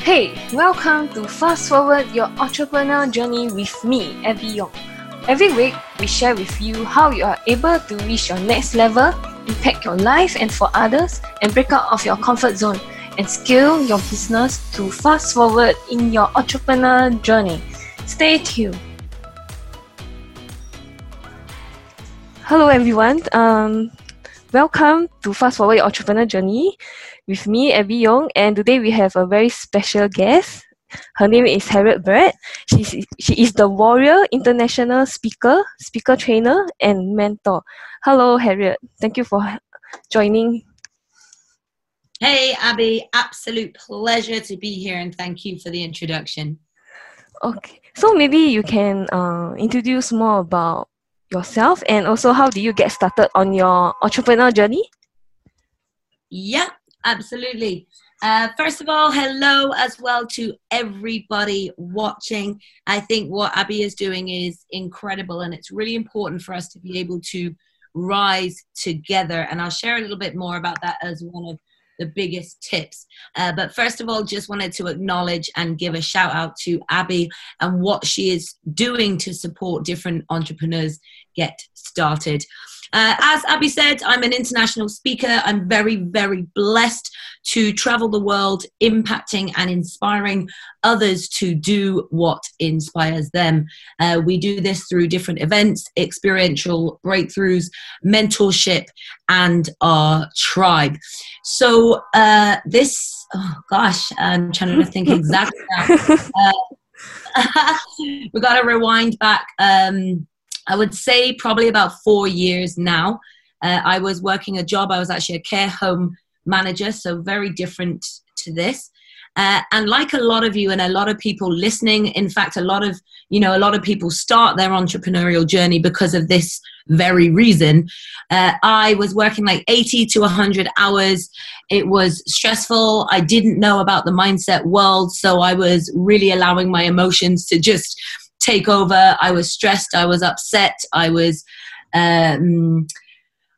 Hey, welcome to Fast Forward Your Entrepreneur Journey with me, Abby Yong. Every week, we share with you how you are able to reach your next level, impact your life and for others, and break out of your comfort zone and scale your business to fast forward in your entrepreneur journey. Stay tuned. Hello, everyone. Um, welcome to Fast Forward Your Entrepreneur Journey with me, Abby Young, and today we have a very special guest. Her name is Harriet Brett. She's, she is the Warrior International Speaker, Speaker Trainer, and Mentor. Hello, Harriet. Thank you for joining. Hey, Abby. Absolute pleasure to be here, and thank you for the introduction. Okay, so maybe you can uh, introduce more about yourself and also how do you get started on your entrepreneur journey? Yeah, absolutely. Uh, first of all, hello as well to everybody watching. I think what Abby is doing is incredible, and it's really important for us to be able to rise together. And I'll share a little bit more about that as one of the biggest tips. Uh, but first of all, just wanted to acknowledge and give a shout out to Abby and what she is doing to support different entrepreneurs get started. Uh, as Abby said, I'm an international speaker. I'm very, very blessed to travel the world, impacting and inspiring others to do what inspires them. Uh, we do this through different events, experiential breakthroughs, mentorship, and our tribe. So, uh, this, oh gosh, I'm trying to think exactly. Uh, we got to rewind back. Um, I would say probably about four years now. Uh, I was working a job. I was actually a care home manager, so very different to this. Uh, and like a lot of you and a lot of people listening, in fact, a lot of you know a lot of people start their entrepreneurial journey because of this very reason. Uh, I was working like 80 to 100 hours. It was stressful. I didn't know about the mindset world, so I was really allowing my emotions to just take over. I was stressed. I was upset. I was. Um,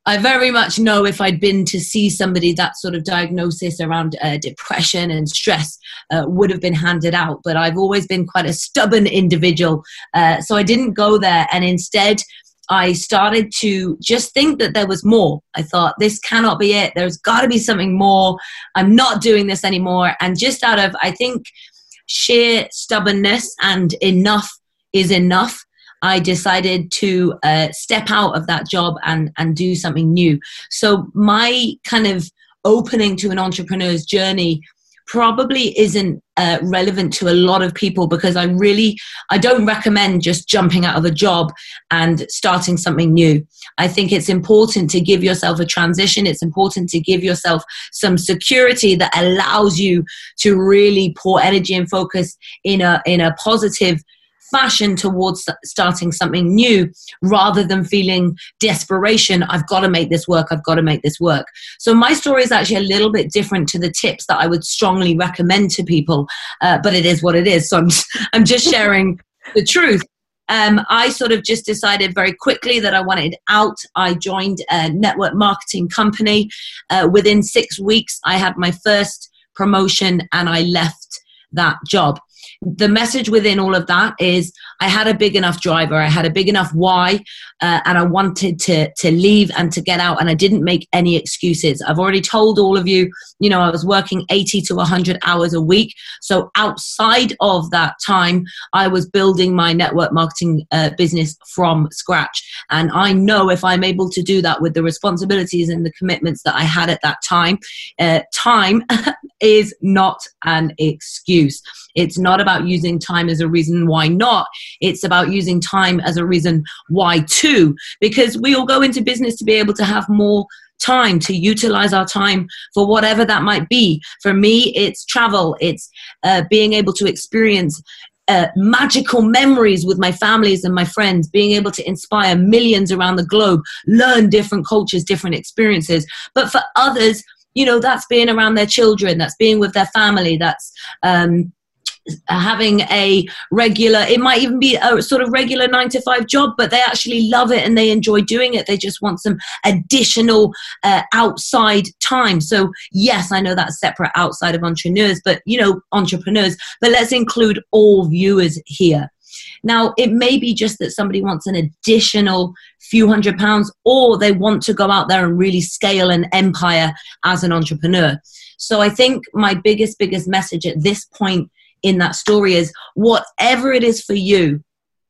I very much know if I'd been to see somebody that sort of diagnosis around uh, depression and stress uh, would have been handed out. But I've always been quite a stubborn individual. Uh, so I didn't go there. And instead, I started to just think that there was more. I thought, this cannot be it. There's got to be something more. I'm not doing this anymore. And just out of, I think, sheer stubbornness and enough is enough. I decided to uh, step out of that job and, and do something new. So, my kind of opening to an entrepreneur's journey probably isn't uh, relevant to a lot of people because i really i don't recommend just jumping out of a job and starting something new i think it's important to give yourself a transition it's important to give yourself some security that allows you to really pour energy and focus in a in a positive fashion towards starting something new rather than feeling desperation. I've got to make this work i've got to make this work. So my story is actually a little bit different to the tips that i would strongly recommend to people uh, but it is what it is. So i'm, I'm just sharing the truth. Um, I sort of just decided very quickly that I wanted out. I joined a network marketing company. Uh, within six weeks, I had my first promotion and I left that job the message within all of that is I had a big enough driver, I had a big enough why, uh, and I wanted to to leave and to get out, and I didn't make any excuses. I've already told all of you, you know, I was working 80 to 100 hours a week. So outside of that time, I was building my network marketing uh, business from scratch, and I know if I'm able to do that with the responsibilities and the commitments that I had at that time, uh, time is not an excuse. It's not about using time as a reason why not. It's about using time as a reason why to, because we all go into business to be able to have more time to utilize our time for whatever that might be. For me, it's travel, it's uh, being able to experience uh, magical memories with my families and my friends, being able to inspire millions around the globe, learn different cultures, different experiences. But for others, you know, that's being around their children, that's being with their family, that's um, having a regular it might even be a sort of regular 9 to 5 job but they actually love it and they enjoy doing it. They just want some additional uh, outside time. So yes i know that's separate outside of entrepreneurs but you know entrepreneurs but let's include all viewers here now, it may be just that somebody wants an additional few hundred pounds, or they want to go out there and really scale an empire as an entrepreneur. So I think my biggest, biggest message at this point in that story is whatever it is for you,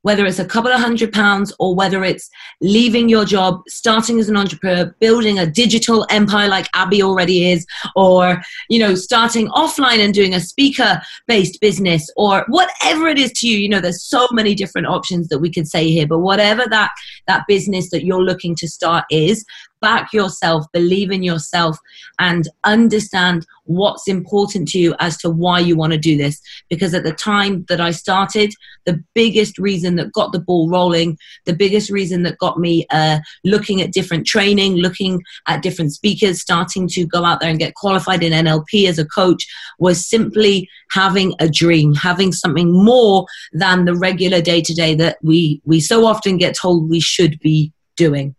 whether it's a couple of hundred pounds or whether it's leaving your job, starting as an entrepreneur, building a digital empire like Abby already is, or you know, starting offline and doing a speaker-based business, or whatever it is to you. You know, there's so many different options that we could say here, but whatever that that business that you're looking to start is, back yourself, believe in yourself, and understand what's important to you as to why you want to do this. Because at the time that I started, the biggest reason that got the ball rolling, the biggest reason that got me uh, looking at different training, looking at different speakers, starting to go out there and get qualified in NLP as a coach was simply having a dream, having something more than the regular day to day that we, we so often get told we should be doing.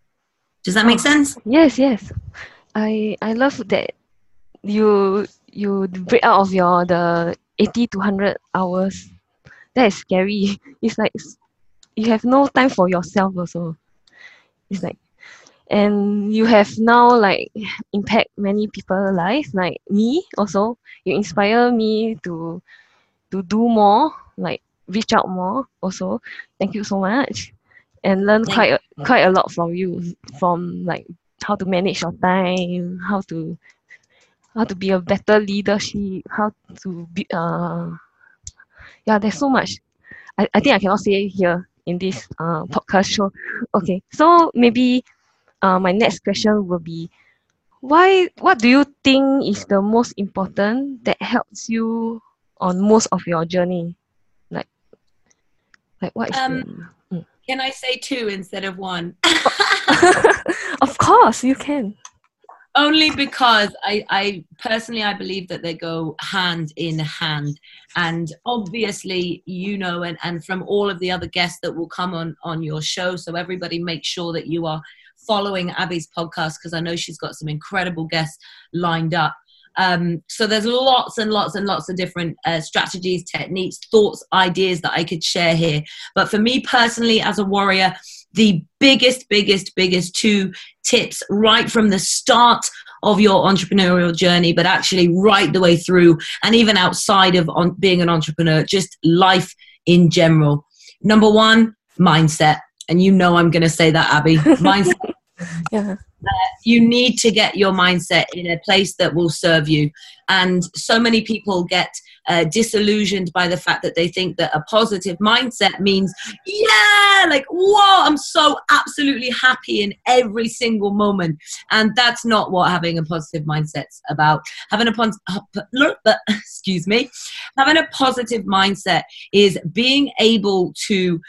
Does that make oh, sense? Yes, yes. I I love that you you break out of your the 80 to 100 hours. That is scary. It's like you have no time for yourself also. It's like and you have now like impact many people's lives like me also you inspire me to to do more like reach out more also thank you so much and learn quite a, quite a lot from you from like how to manage your time how to how to be a better leadership how to be uh yeah there's so much. I, I think I cannot say here in this uh, podcast show. Okay so maybe uh, my next question will be why what do you think is the most important that helps you on most of your journey? Like like what is um, the, can I say two instead of one? of course, you can. Only because I, I personally I believe that they go hand in hand, and obviously you know, and, and from all of the other guests that will come on on your show, so everybody make sure that you are following Abby's podcast because I know she's got some incredible guests lined up. Um, so there's lots and lots and lots of different uh, strategies, techniques, thoughts, ideas that I could share here. But for me personally, as a warrior, the biggest, biggest, biggest two tips right from the start of your entrepreneurial journey, but actually right the way through and even outside of on, being an entrepreneur, just life in general. Number one, mindset. And you know I'm going to say that, Abby. Mindset. yeah you need to get your mindset in a place that will serve you. And so many people get uh, disillusioned by the fact that they think that a positive mindset means, yeah, like, whoa, I'm so absolutely happy in every single moment. And that's not what having a positive mindset's about. Having a positive, excuse me, having a positive mindset is being able to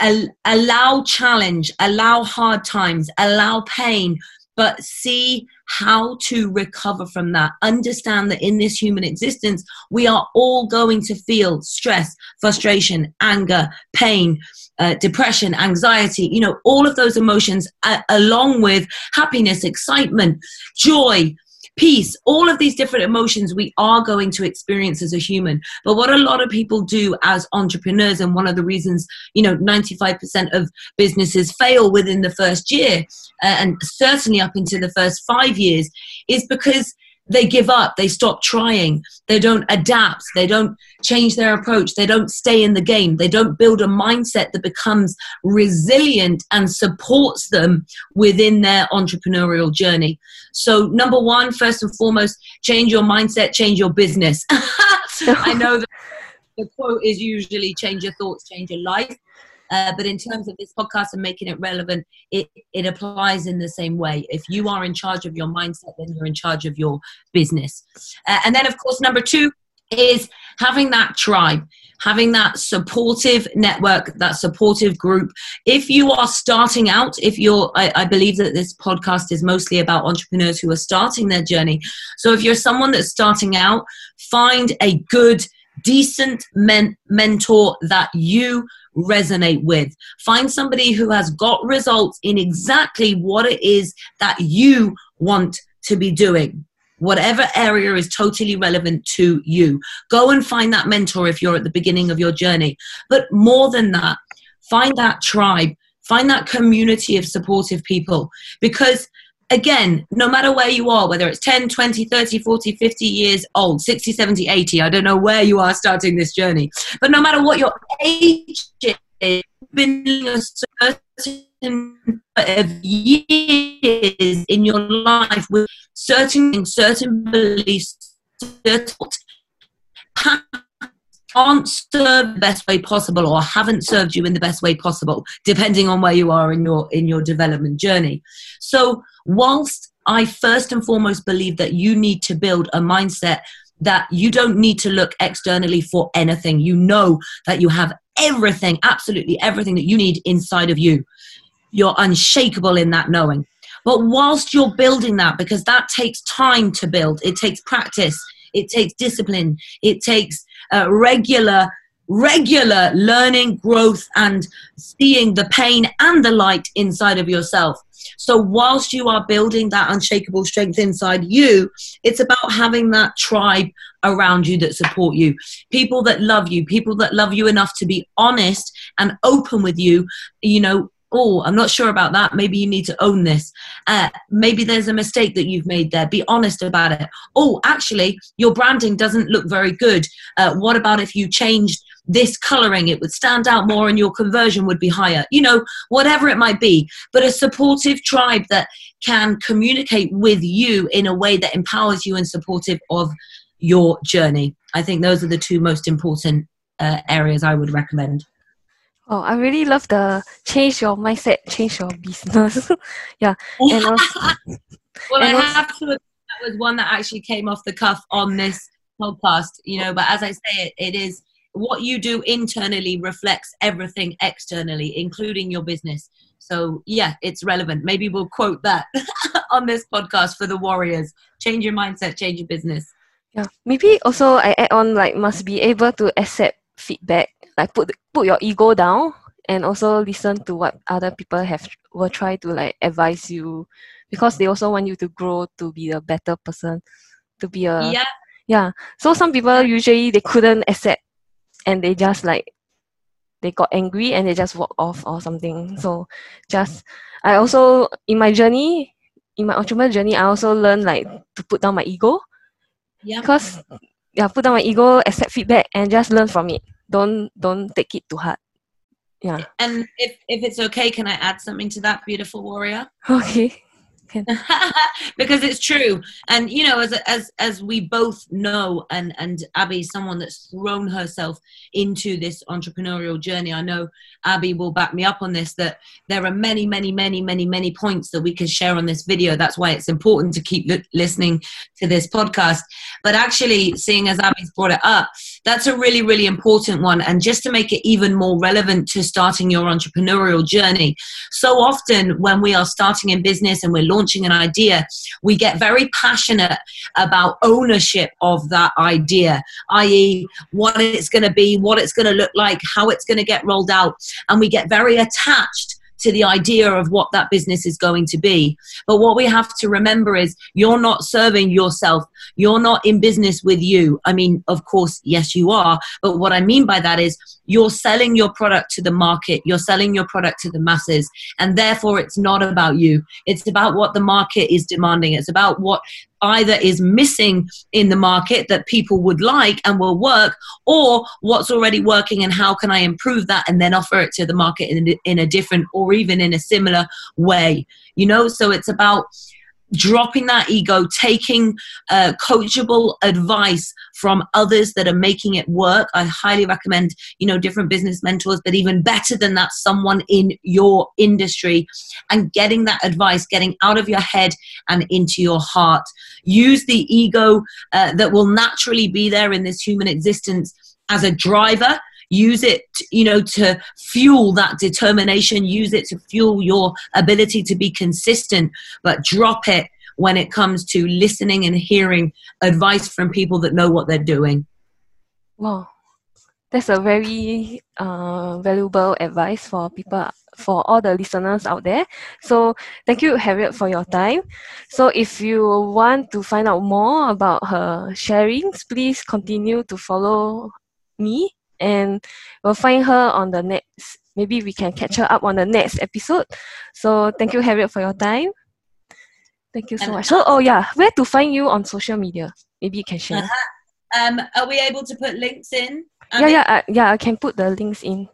allow challenge, allow hard times, allow pain, but see how to recover from that. Understand that in this human existence, we are all going to feel stress, frustration, anger, pain, uh, depression, anxiety, you know, all of those emotions, uh, along with happiness, excitement, joy, peace, all of these different emotions we are going to experience as a human. But what a lot of people do as entrepreneurs, and one of the reasons, you know, 95% of businesses fail within the first year, uh, and certainly up into the first five years, is because they give up, they stop trying, they don't adapt, they don't change their approach, they don't stay in the game, they don't build a mindset that becomes resilient and supports them within their entrepreneurial journey. So, number one, first and foremost, change your mindset, change your business. I know that the quote is usually change your thoughts, change your life. Uh, but in terms of this podcast and making it relevant, it, it applies in the same way. If you are in charge of your mindset, then you're in charge of your business. Uh, and then, of course, number two is having that tribe having that supportive network, that supportive group. If you are starting out, if you're, I, I, believe that this podcast is mostly about entrepreneurs who are starting their journey. So if you're someone that's starting out, find a good decent men- mentor that you resonate with. Find somebody who has got results in exactly what it is that you want to be doing. Whatever area is totally relevant to you. Go and find that mentor if you're at the beginning of your journey. But more than that, find that tribe, find that community of supportive people because again, no matter where you are, whether it's 10, 20, 30, 40, 50 years old, 60, 70, 80, I don't know where you are starting this journey, but no matter what your age is, been a certain of years in your life with certain certain beliefs, certain can't serve the best way possible or haven't served you in the best way possible depending on where you are in your in your development journey. So whilst i first and foremost believe that you need to build a mindset that you don't need to look externally for anything you know that you have everything absolutely everything that you need inside of you. You're unshakable in that knowing. But whilst you're building that because that takes time to build it takes practice it takes discipline it takes uh, regular regular learning growth and seeing the pain and the light inside of yourself. So whilst you are building that unshakable strength inside you it's about having that tribe around you that support you. People that love you people that love you enough to be honest and open with you you know oh, I'm not sure about that. Maybe you need to own this. Uh, maybe there's a mistake that you've made there. Be honest about it. Oh, actually, your branding doesn't look very good. Uh, what about if you changed this coloring? It would stand out more and your conversion would be higher. You know, whatever it might be. But a supportive tribe that can communicate with you in a way that empowers you and supportive of your journey. I think those are the two most important uh, areas I would recommend. Oh, I really love the change your mindset, change your business. yeah. And also, well, and I also, have to that was one that actually came off the cuff on this podcast, you know, but as I say it, it is what you do internally reflects everything externally, including your business. So yeah, it's relevant. Maybe we'll quote that on this podcast for the warriors. Change your mindset, change your business. Yeah. Maybe also I add on like must be able to accept feedback like put put your ego down and also listen to what other people have will try to like advise you. Because they also want you to grow to be a better person to be a yeah. Yeah. So some people usually they couldn't accept and they just like they got angry and they just walk off or something. So just i also in my journey in my entrepreneur journey i also learned like to put down my ego. Yeah. Because yeah put down my ego accept feedback and just learn from it don't don't take it too hard yeah. And if if it's okay can i add something to that beautiful warrior? Okay. Because it's true. And you know as as as we both know and and abby's someone that's thrown herself into this entrepreneurial journey. I know abby will back me up on this that there are many many many many many points that we can share on this video. That's why it's important to keep listening to this podcast. But actually seeing as abby's brought it up that's a really really important one and just to make it even more relevant to starting your entrepreneurial journey so often when we are starting in business and we're launching an idea, we get very passionate about ownership of that idea, i.e., what it's going to be, what it's going to look like, how it's going to get rolled out. And we get very attached to the idea of what that business is going to be. But what we have to remember is you're not serving yourself. You're not in business with you. I mean, of course, yes, you are. But what I mean by that is you're selling your product to the market. You're selling your product to the masses. And therefore, it's not about you. It's about what the market is demanding. It's about what either is missing in the market that people would like and will work, or what's already working and how can I improve that and then offer it to the market in, in a different or even in a similar way. You know, so it's about dropping that ego, taking uh, coachable advice from others that are making it work. I highly recommend, you know, different business mentors, but even better than that, someone in your industry and getting that advice, getting out of your head and into your heart. Use the ego uh, that will naturally be there in this human existence as a driver use it you know to fuel that determination use it to fuel your ability to be consistent but drop it when it comes to listening and hearing advice from people that know what they're doing wow that's a very uh, valuable advice for people for all the listeners out there. So thank you, Harriet, for your time. So if you want to find out more about her sharings, please continue to follow me and we'll find her on the next maybe we can catch her up on the next episode. So thank you, Harriet, for your time. Thank you so much. So oh yeah, where to find you on social media? Maybe you can share. Uh-huh. Um, are we able to put links in? yeah, yeah, uh, yeah. I can put the links in.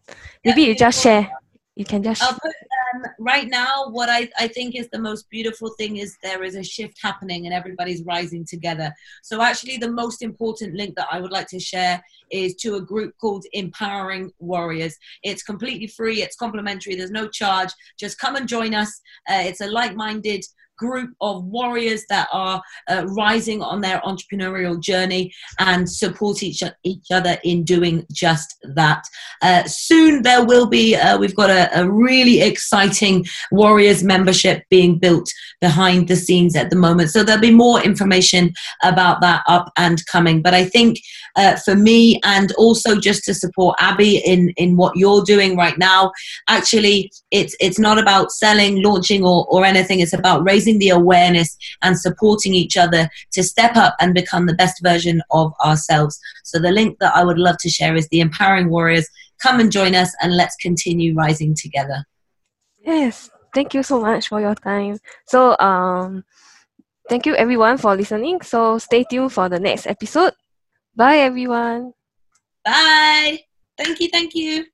Maybe yeah, you just share you can just put um, right now what I, I think is the most beautiful thing is there is a shift happening and everybody's rising together. So actually the most important link that i would like to share is to a group called empowering warriors. It's completely free. It's complimentary. There's no charge. Just come and join us. Uh, it's a like-minded group of warriors that are uh, rising on their entrepreneurial journey and support each, each other in doing just that. Uh, soon there will be, uh, we've got a, a, really exciting Warriors membership being built behind the scenes at the moment. So there'll be more information about that up and coming. But I think uh, for me and also just to support Abby in, in what you're doing right now, actually it's, it's not about selling, launching or, or anything. It's about raising raising the awareness and supporting each other to step up and become the best version of ourselves. So, the link that I would love to share is the Empowering Warriors. Come and join us and let's continue rising together. Yes, thank you so much for your time. So, um, thank you everyone for listening. So, stay tuned for the next episode. Bye, everyone. Bye. Thank you. Thank you.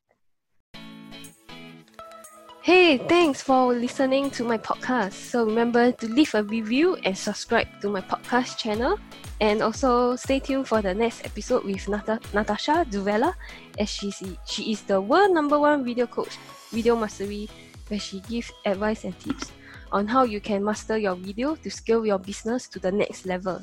Hey, thanks for listening to my podcast. So remember to leave a review and subscribe to my podcast channel. And also stay tuned for the next episode with Nat- Natasha Duvella as she, she is the world number one video coach, Video Mastery, where she gives advice and tips on how you can master your video to scale your business to the next level.